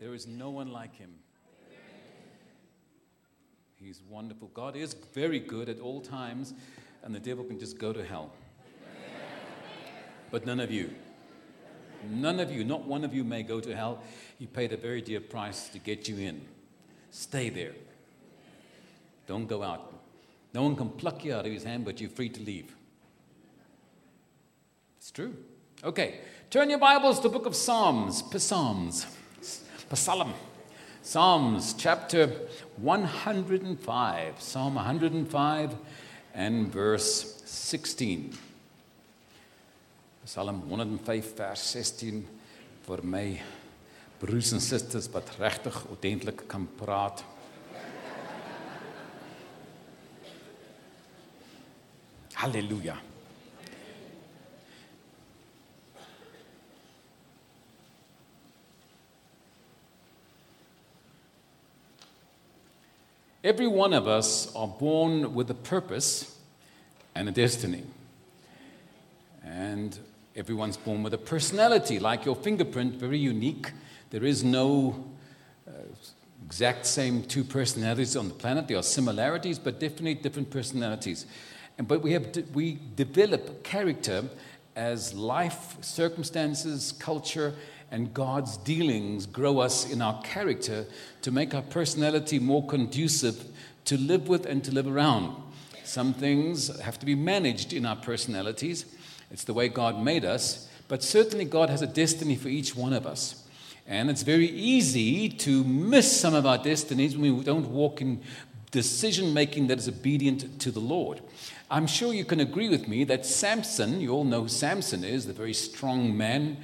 There is no one like him. He's wonderful. God is very good at all times, and the devil can just go to hell. But none of you. None of you, not one of you may go to hell. He paid a very dear price to get you in. Stay there. Don't go out. No one can pluck you out of his hand, but you're free to leave. It's true. Okay, turn your Bibles to the book of Psalms. Psalms. Psalm. Psalms chapter 105. Psalm 105 and verse 16. Psalm 105 vers 16 vir my broers en susters wat regtig ordentlik kan praat. Halleluja. Every one of us are born with a purpose and a destiny. And everyone's born with a personality, like your fingerprint, very unique. There is no uh, exact same two personalities on the planet. There are similarities, but definitely different personalities. And, but we, have de- we develop character as life circumstances, culture, and God's dealings grow us in our character to make our personality more conducive to live with and to live around. Some things have to be managed in our personalities. It's the way God made us, but certainly God has a destiny for each one of us. And it's very easy to miss some of our destinies when we don't walk in decision making that is obedient to the Lord. I'm sure you can agree with me that Samson, you all know Samson is, the very strong man.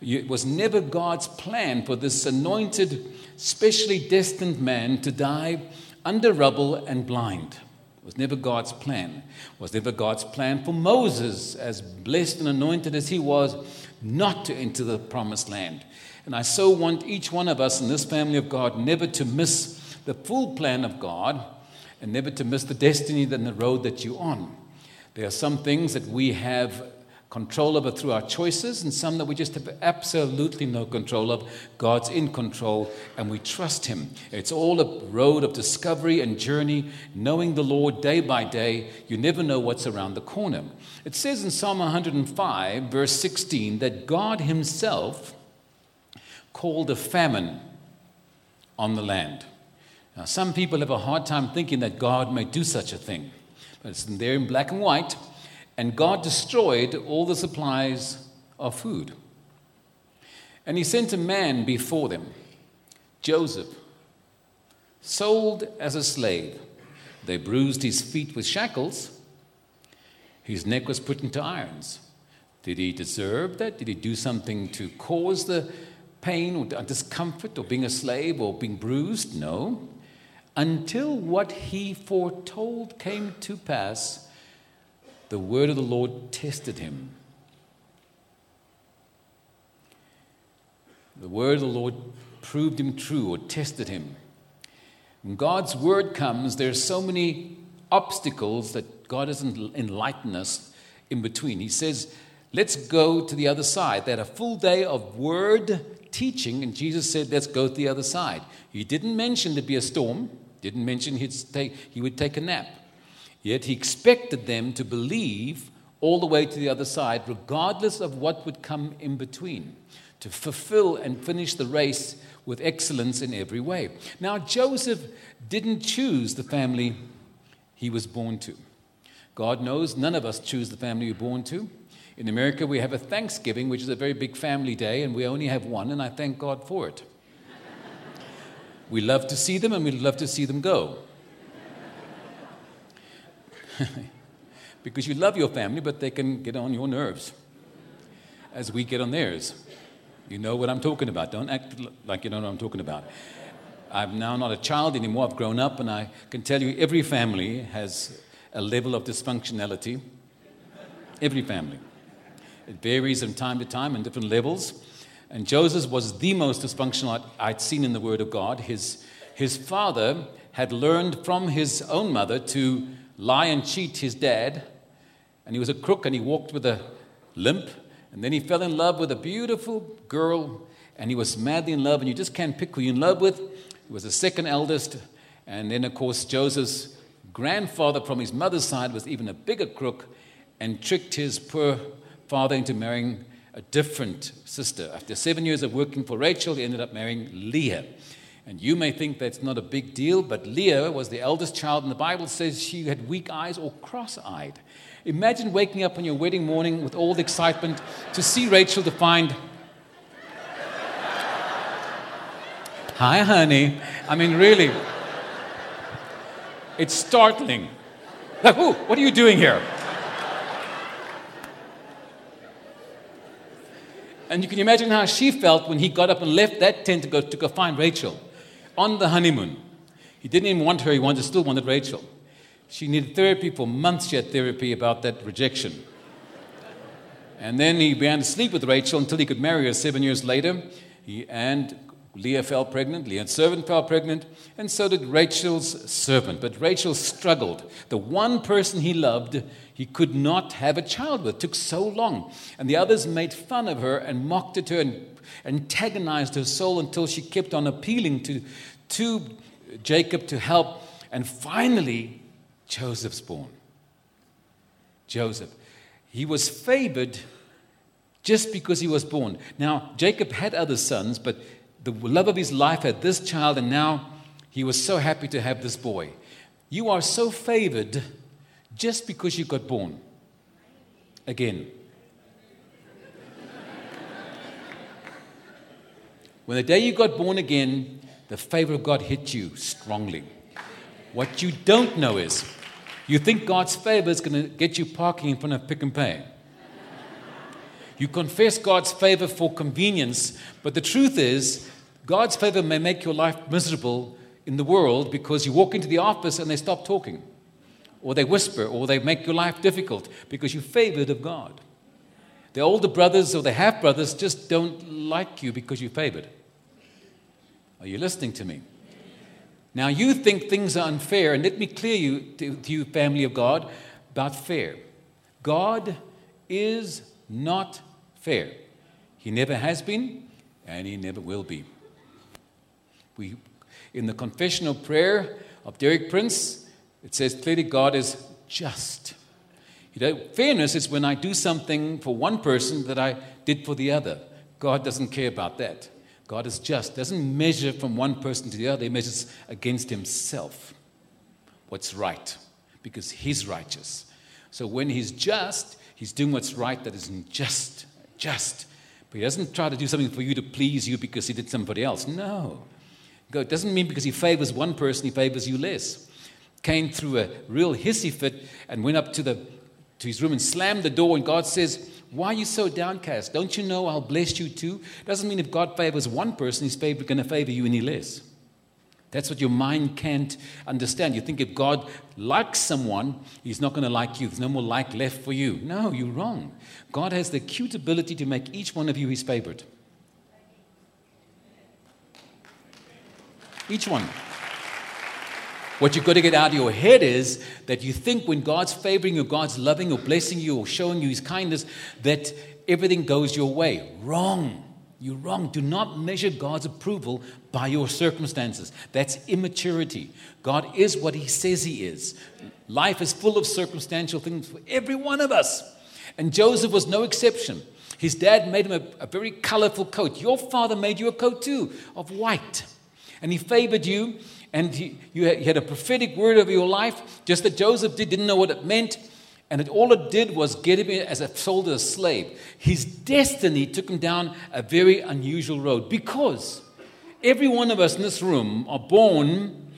It was never God's plan for this anointed, specially destined man to die under rubble and blind. It was never God's plan. It was never God's plan for Moses, as blessed and anointed as he was, not to enter the promised land. And I so want each one of us in this family of God never to miss the full plan of God and never to miss the destiny and the road that you're on. There are some things that we have control over through our choices, and some that we just have absolutely no control of. God's in control, and we trust Him. It's all a road of discovery and journey, knowing the Lord day by day. You never know what's around the corner. It says in Psalm 105, verse 16, that God Himself called a famine on the land. Now, some people have a hard time thinking that God may do such a thing, but it's there in black and white and God destroyed all the supplies of food. And he sent a man before them, Joseph, sold as a slave. They bruised his feet with shackles, his neck was put into irons. Did he deserve that? Did he do something to cause the pain or discomfort or being a slave or being bruised? No. Until what he foretold came to pass the word of the Lord tested him. The word of the Lord proved him true or tested him. When God's word comes, there are so many obstacles that God doesn't enlighten us in between. He says, Let's go to the other side. They had a full day of word teaching, and Jesus said, Let's go to the other side. He didn't mention there'd be a storm, didn't mention he'd take, he would take a nap. Yet he expected them to believe all the way to the other side, regardless of what would come in between, to fulfill and finish the race with excellence in every way. Now, Joseph didn't choose the family he was born to. God knows none of us choose the family we're born to. In America, we have a Thanksgiving, which is a very big family day, and we only have one, and I thank God for it. we love to see them, and we love to see them go. because you love your family, but they can get on your nerves as we get on theirs. You know what I'm talking about. Don't act like you don't know what I'm talking about. I'm now not a child anymore. I've grown up, and I can tell you every family has a level of dysfunctionality. Every family. It varies from time to time in different levels. And Joseph was the most dysfunctional I'd seen in the Word of God. His, his father had learned from his own mother to lie and cheat his dad. And he was a crook and he walked with a limp. And then he fell in love with a beautiful girl. and he was madly in love, and you just can't pick who you're in love with. He was the second eldest, and then, of course, Joseph's grandfather from his mother's side was even a bigger crook and tricked his poor father into marrying a different sister. After seven years of working for Rachel, he ended up marrying Leah. And you may think that's not a big deal, but Leah was the eldest child, and the Bible says she had weak eyes or cross eyed. Imagine waking up on your wedding morning with all the excitement to see Rachel to find, Hi, honey. I mean, really. It's startling. Like, oh, what are you doing here? And you can imagine how she felt when he got up and left that tent to go, to go find Rachel on the honeymoon. He didn't even want her, he wanted, still wanted Rachel. She needed therapy for months, she had therapy about that rejection. And then he began to sleep with Rachel until he could marry her seven years later. He, and Leah fell pregnant, Leah's servant fell pregnant, and so did Rachel's servant. But Rachel struggled. The one person he loved, he could not have a child with. It took so long. And the others made fun of her and mocked at her and antagonized her soul until she kept on appealing to, to Jacob to help. And finally, Joseph's born. Joseph. He was favored just because he was born. Now, Jacob had other sons, but the love of his life had this child, and now he was so happy to have this boy. You are so favored just because you got born. Again. when the day you got born again, the favor of God hit you strongly. What you don't know is you think God's favor is going to get you parking in front of Pick n Pay. You confess God's favor for convenience, but the truth is, God's favor may make your life miserable in the world because you walk into the office and they stop talking, or they whisper, or they make your life difficult because you're favored of God. The older brothers or the half brothers just don't like you because you're favored. Are you listening to me? Now, you think things are unfair, and let me clear you to, to you, family of God, about fair. God is not fair. He never has been, and he never will be. We, in the confessional prayer of Derek Prince, it says clearly God is just. You know, fairness is when I do something for one person that I did for the other. God doesn't care about that. God is just, doesn't measure from one person to the other, he measures against himself what's right, because he's righteous. So when he's just, he's doing what's right that isn't just, just. But he doesn't try to do something for you to please you because he did somebody else. No. God doesn't mean because he favors one person, he favors you less. Cain threw a real hissy fit and went up to, the, to his room and slammed the door, and God says, why are you so downcast? Don't you know I'll bless you too? Doesn't mean if God favors one person, He's going to favor you any less. That's what your mind can't understand. You think if God likes someone, He's not going to like you. There's no more like left for you. No, you're wrong. God has the acute ability to make each one of you His favorite. Each one. What you've got to get out of your head is that you think when God's favoring you, God's loving or blessing you or showing you his kindness, that everything goes your way. Wrong. You're wrong. Do not measure God's approval by your circumstances. That's immaturity. God is what he says he is. Life is full of circumstantial things for every one of us. And Joseph was no exception. His dad made him a, a very colorful coat. Your father made you a coat too, of white. And he favored you and he, you had a prophetic word over your life, just that Joseph did, didn't know what it meant. And it, all it did was get him as a sold as a slave. His destiny took him down a very unusual road because every one of us in this room are born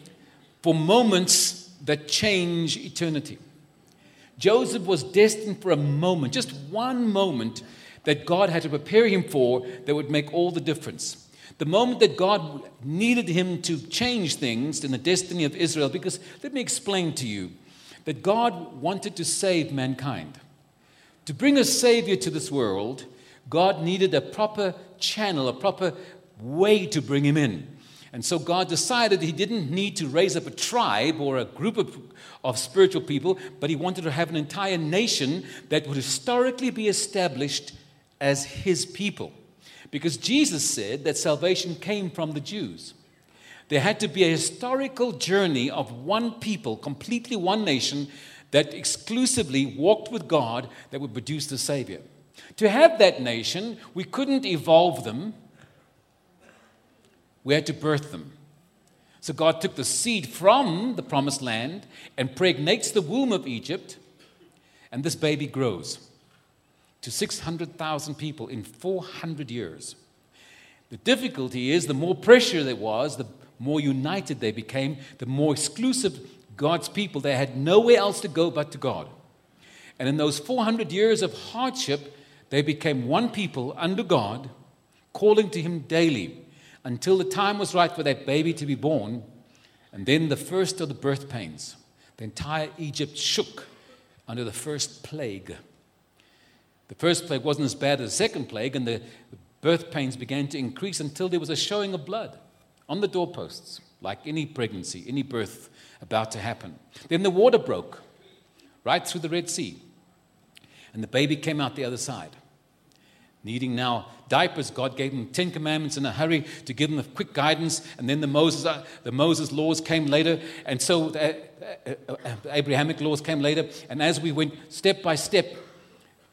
for moments that change eternity. Joseph was destined for a moment, just one moment that God had to prepare him for that would make all the difference the moment that God needed him to change things in the destiny of Israel, because let me explain to you that God wanted to save mankind. To bring a Savior to this world, God needed a proper channel, a proper way to bring him in. And so God decided he didn't need to raise up a tribe or a group of, of spiritual people, but he wanted to have an entire nation that would historically be established as his people. Because Jesus said that salvation came from the Jews. There had to be a historical journey of one people, completely one nation, that exclusively walked with God that would produce the Savior. To have that nation, we couldn't evolve them, we had to birth them. So God took the seed from the promised land and pregnates the womb of Egypt, and this baby grows to 600,000 people in 400 years. The difficulty is the more pressure there was, the more united they became, the more exclusive God's people. They had nowhere else to go but to God. And in those 400 years of hardship, they became one people under God, calling to Him daily until the time was right for that baby to be born. And then the first of the birth pains. The entire Egypt shook under the first plague. The first plague wasn't as bad as the second plague, and the birth pains began to increase until there was a showing of blood on the doorposts, like any pregnancy, any birth about to happen. Then the water broke right through the Red Sea, and the baby came out the other side. Needing now diapers, God gave them Ten Commandments in a hurry to give them quick guidance, and then the Moses, uh, the Moses laws came later, and so the uh, uh, Abrahamic laws came later. And as we went step by step,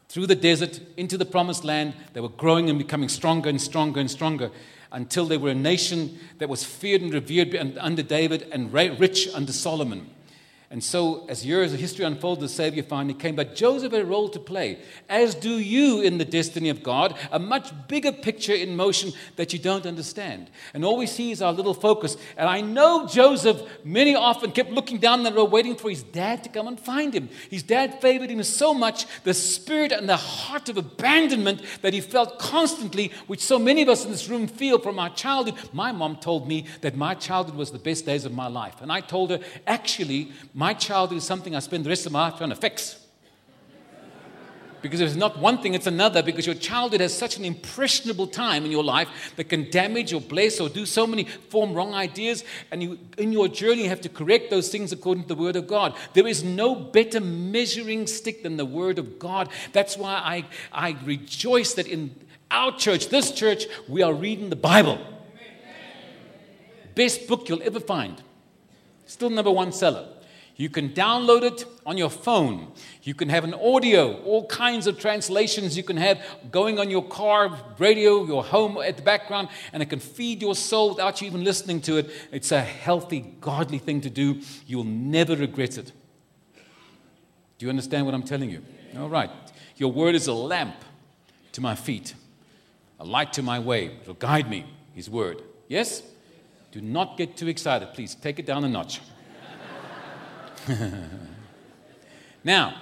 through the desert into the promised land. They were growing and becoming stronger and stronger and stronger until they were a nation that was feared and revered under David and rich under Solomon. And so, as years of history unfolded, the Savior finally came. But Joseph had a role to play, as do you in the destiny of God, a much bigger picture in motion that you don't understand. And all we see is our little focus. And I know Joseph, many often kept looking down the road, waiting for his dad to come and find him. His dad favored him so much, the spirit and the heart of abandonment that he felt constantly, which so many of us in this room feel from our childhood. My mom told me that my childhood was the best days of my life. And I told her, actually, my childhood is something I spend the rest of my life trying to fix. Because if it's not one thing, it's another. Because your childhood has such an impressionable time in your life that can damage or bless or do so many, form wrong ideas. And you, in your journey, you have to correct those things according to the Word of God. There is no better measuring stick than the Word of God. That's why I, I rejoice that in our church, this church, we are reading the Bible. Best book you'll ever find. Still number one seller. You can download it on your phone. You can have an audio, all kinds of translations you can have going on your car radio, your home at the background, and it can feed your soul without you even listening to it. It's a healthy, godly thing to do. You'll never regret it. Do you understand what I'm telling you? All right. Your word is a lamp to my feet, a light to my way. It'll guide me, His word. Yes? Do not get too excited. Please take it down a notch. now,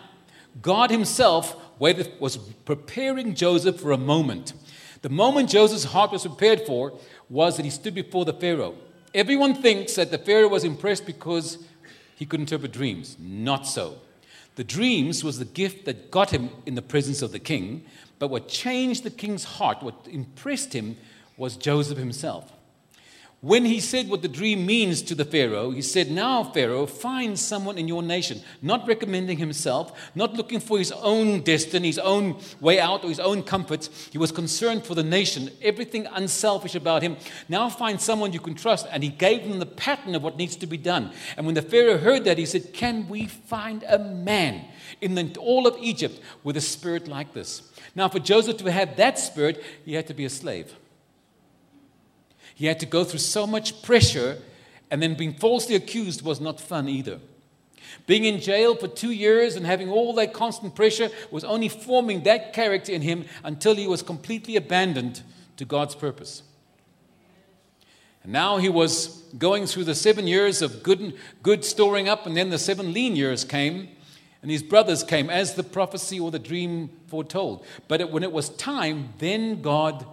God Himself was preparing Joseph for a moment. The moment Joseph's heart was prepared for was that he stood before the Pharaoh. Everyone thinks that the Pharaoh was impressed because he could interpret dreams. Not so. The dreams was the gift that got him in the presence of the king, but what changed the king's heart, what impressed him, was Joseph himself. When he said what the dream means to the Pharaoh, he said, Now, Pharaoh, find someone in your nation, not recommending himself, not looking for his own destiny, his own way out, or his own comforts. He was concerned for the nation, everything unselfish about him. Now, find someone you can trust. And he gave them the pattern of what needs to be done. And when the Pharaoh heard that, he said, Can we find a man in the, all of Egypt with a spirit like this? Now, for Joseph to have that spirit, he had to be a slave. He had to go through so much pressure, and then being falsely accused was not fun either. Being in jail for two years and having all that constant pressure was only forming that character in him until he was completely abandoned to God's purpose. And now he was going through the seven years of good, good storing up, and then the seven lean years came, and his brothers came as the prophecy or the dream foretold. But it, when it was time, then God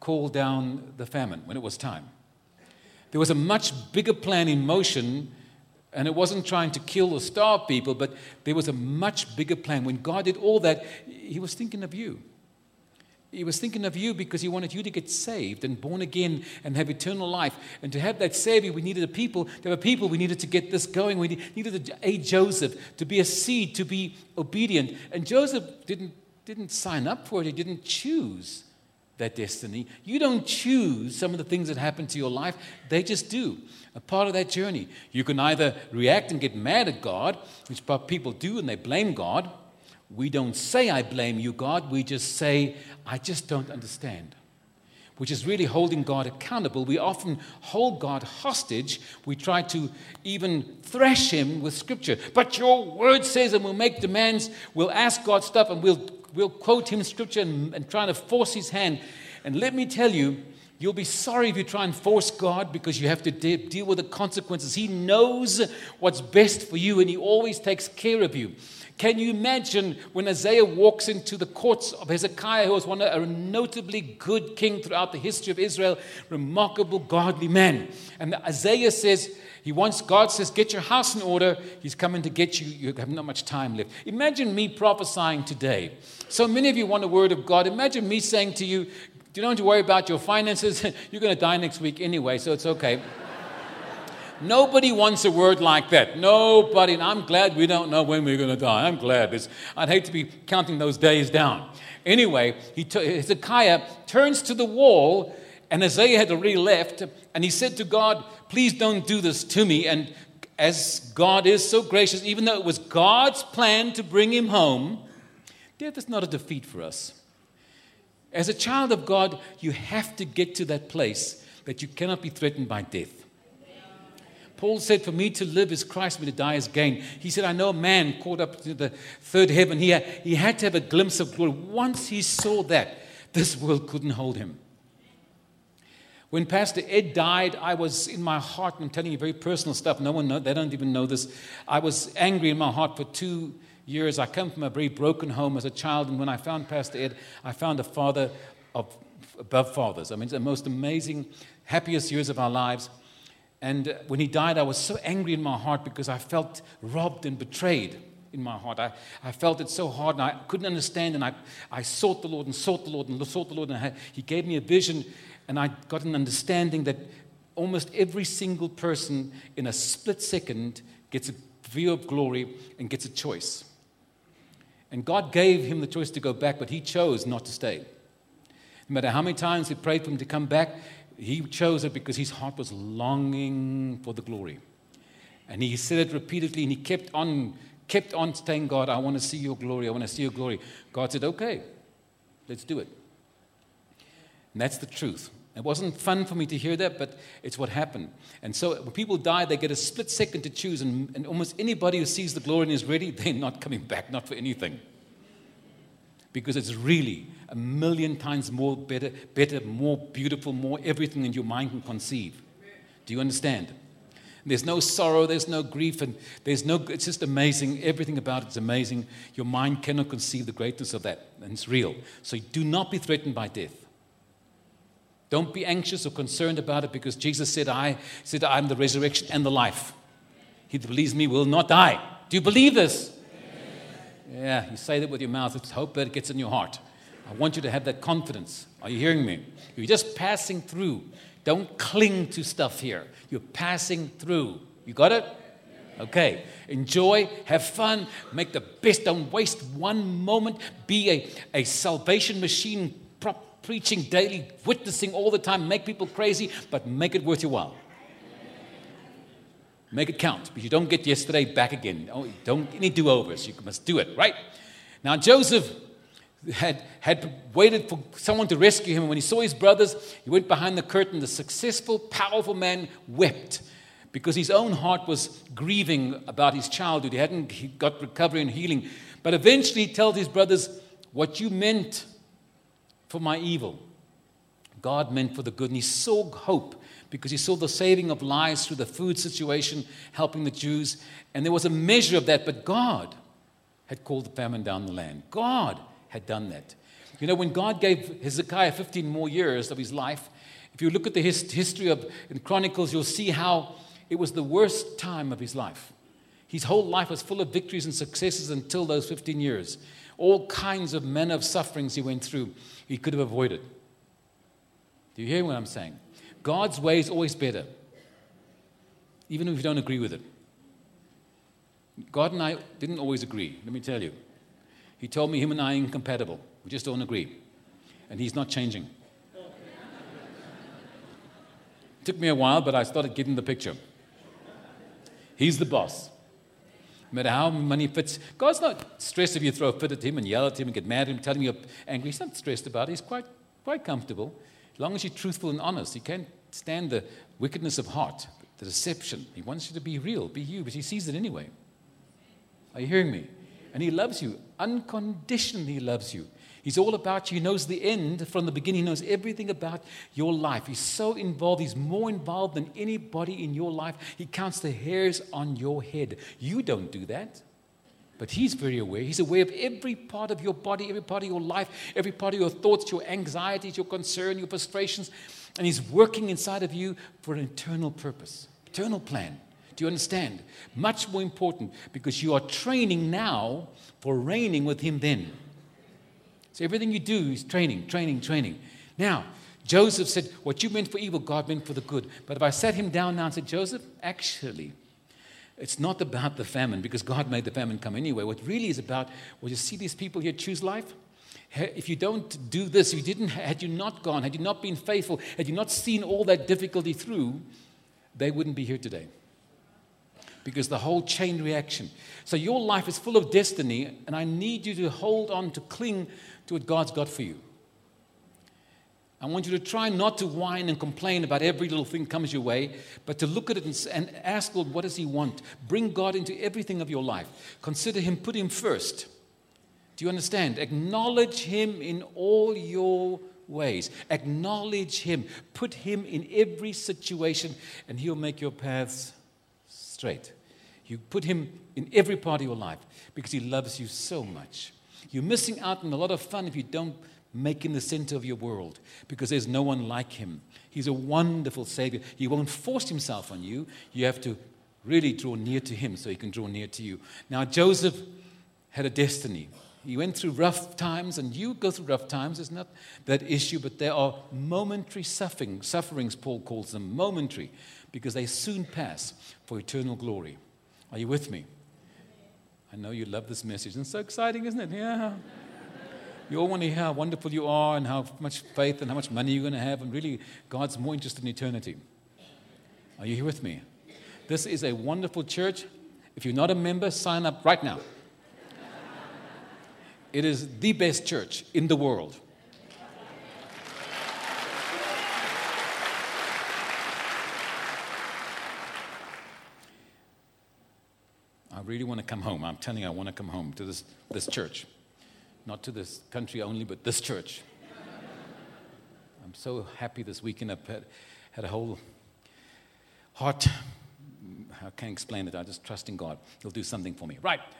call down the famine when it was time. There was a much bigger plan in motion, and it wasn't trying to kill or starve people, but there was a much bigger plan. When God did all that, He was thinking of you. He was thinking of you because He wanted you to get saved and born again and have eternal life. And to have that Savior, we needed a people. There were people we needed to get this going. We needed a Joseph to be a seed, to be obedient. And Joseph didn't, didn't sign up for it, he didn't choose. That destiny. You don't choose some of the things that happen to your life, they just do. A part of that journey. You can either react and get mad at God, which people do and they blame God. We don't say, I blame you, God. We just say, I just don't understand which is really holding God accountable. We often hold God hostage. We try to even thrash him with scripture. But your word says, and we'll make demands, we'll ask God stuff, and we'll, we'll quote him scripture and, and try to force his hand. And let me tell you, You'll be sorry if you try and force God because you have to de- deal with the consequences. He knows what's best for you and He always takes care of you. Can you imagine when Isaiah walks into the courts of Hezekiah, who was one a notably good king throughout the history of Israel, remarkable, godly man? And Isaiah says, he wants, God says, get your house in order. He's coming to get you. You have not much time left. Imagine me prophesying today. So many of you want a word of God. Imagine me saying to you, you don't have to worry about your finances. You're going to die next week anyway, so it's okay. Nobody wants a word like that. Nobody. And I'm glad we don't know when we're going to die. I'm glad. It's, I'd hate to be counting those days down. Anyway, he t- Hezekiah turns to the wall, and Isaiah had already left, and he said to God, Please don't do this to me. And as God is so gracious, even though it was God's plan to bring him home, death is not a defeat for us. As a child of God, you have to get to that place that you cannot be threatened by death. Paul said, For me to live is Christ, me to die is gain. He said, I know a man caught up to the third heaven. He had, he had to have a glimpse of glory. Once he saw that, this world couldn't hold him. When Pastor Ed died, I was in my heart, I'm telling you very personal stuff. No one know, they don't even know this. I was angry in my heart for two years. I come from a very broken home as a child, and when I found Pastor Ed, I found a father of above fathers. I mean, it's the most amazing, happiest years of our lives. And when he died, I was so angry in my heart because I felt robbed and betrayed in my heart. I, I felt it so hard and I couldn't understand. And I, I sought the Lord and sought the Lord and sought the Lord. And he gave me a vision and I got an understanding that almost every single person in a split second gets a view of glory and gets a choice. And God gave him the choice to go back, but he chose not to stay. No matter how many times we prayed for him to come back, he chose it because his heart was longing for the glory. And he said it repeatedly, and he kept on, kept on saying, God, I want to see your glory. I want to see your glory. God said, Okay, let's do it. And that's the truth. It wasn't fun for me to hear that, but it's what happened. And so when people die, they get a split second to choose, and, and almost anybody who sees the glory and is ready, they're not coming back, not for anything. Because it's really a million times more better, better, more beautiful, more everything than your mind can conceive. Do you understand? There's no sorrow, there's no grief, and there's no, it's just amazing. Everything about it's amazing. Your mind cannot conceive the greatness of that, and it's real. So do not be threatened by death. Don't be anxious or concerned about it because Jesus said, I said, I'm the resurrection and the life. He that believes me will not die. Do you believe this? Yeah, you say that with your mouth. Let's hope that it gets in your heart. I want you to have that confidence. Are you hearing me? You're just passing through. Don't cling to stuff here. You're passing through. You got it? Okay. Enjoy, have fun, make the best. Don't waste one moment. Be a, a salvation machine, prop, preaching daily, witnessing all the time. Make people crazy, but make it worth your while. Make it count because you don't get yesterday back again. Oh, don't any do overs. You must do it, right? Now, Joseph had, had waited for someone to rescue him. When he saw his brothers, he went behind the curtain. The successful, powerful man wept because his own heart was grieving about his childhood. He hadn't he got recovery and healing. But eventually, he tells his brothers, What you meant for my evil, God meant for the good. And he saw hope because he saw the saving of lives through the food situation, helping the Jews. And there was a measure of that, but God had called the famine down the land. God had done that. You know, when God gave Hezekiah 15 more years of his life, if you look at the his, history of in Chronicles, you'll see how it was the worst time of his life. His whole life was full of victories and successes until those 15 years. All kinds of men of sufferings he went through, he could have avoided. Do you hear what I'm saying? God's way is always better, even if you don't agree with it. God and I didn't always agree, let me tell you. He told me him and I are incompatible. We just don't agree. And he's not changing. it took me a while, but I started getting the picture. He's the boss. No matter how money fits, God's not stressed if you throw a fit at him and yell at him and get mad at him, tell him you're angry. He's not stressed about it. He's quite, quite comfortable. As long as you're truthful and honest, he can't stand the wickedness of heart, the deception. He wants you to be real, be you, but he sees it anyway. Are you hearing me? And he loves you, unconditionally loves you. He's all about you. He knows the end from the beginning. He knows everything about your life. He's so involved. He's more involved than anybody in your life. He counts the hairs on your head. You don't do that. But he's very aware. He's aware of every part of your body, every part of your life, every part of your thoughts, your anxieties, your concern, your frustrations. And he's working inside of you for an eternal purpose, eternal plan. Do you understand? Much more important because you are training now for reigning with him then. So everything you do is training, training, training. Now, Joseph said, What you meant for evil, God meant for the good. But if I sat him down now and said, Joseph, actually, it's not about the famine because God made the famine come anyway. What really is about, well, you see these people here choose life? If you don't do this, you didn't, had you not gone, had you not been faithful, had you not seen all that difficulty through, they wouldn't be here today. Because the whole chain reaction. So your life is full of destiny, and I need you to hold on, to cling to what God's got for you. I want you to try not to whine and complain about every little thing comes your way, but to look at it and, and ask Lord, what does He want? Bring God into everything of your life. Consider Him, put Him first. Do you understand? Acknowledge Him in all your ways. Acknowledge Him. Put Him in every situation, and He'll make your paths straight. You put Him in every part of your life because He loves you so much. You're missing out on a lot of fun if you don't make him the center of your world because there's no one like him. He's a wonderful Savior. He won't force himself on you. You have to really draw near to him so he can draw near to you. Now, Joseph had a destiny. He went through rough times, and you go through rough times. It's not that issue, but there are momentary suffering, sufferings, Paul calls them momentary, because they soon pass for eternal glory. Are you with me? I know you love this message. And it's so exciting, isn't it? Yeah. You all want to hear how wonderful you are and how much faith and how much money you're going to have. And really, God's more interested in eternity. Are you here with me? This is a wonderful church. If you're not a member, sign up right now. It is the best church in the world. I really want to come home. I'm telling you, I want to come home to this, this church. Not to this country only, but this church. I'm so happy this weekend. I've had, had a whole heart. I can't explain it. I just trust in God. He'll do something for me. Right.